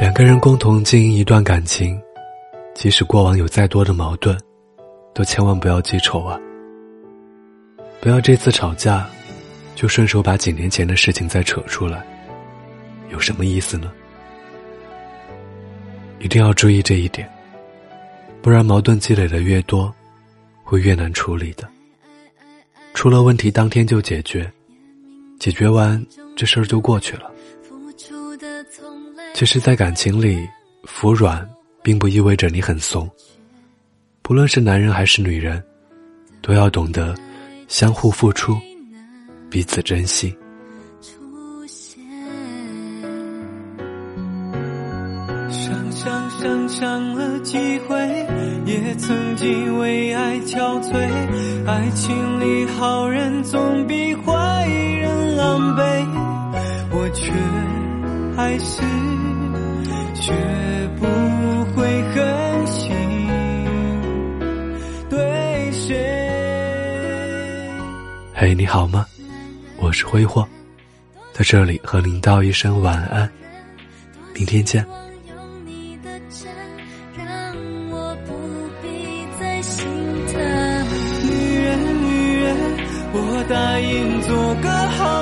两个人共同经营一段感情，即使过往有再多的矛盾，都千万不要记仇啊！不要这次吵架，就顺手把几年前的事情再扯出来，有什么意思呢？一定要注意这一点，不然矛盾积累的越多，会越难处理的。出了问题当天就解决，解决完这事儿就过去了。其实，在感情里，服软并不意味着你很怂。不论是男人还是女人，都要懂得相互付出，彼此珍惜。想想想想了几回，也曾经为爱憔悴。爱情里好人总比坏人狼狈，我却还是。学不会狠心对谁。嘿，你好吗？我是挥霍，在这里和您道一声晚安，明天见。女人，女人，我答应做个好人。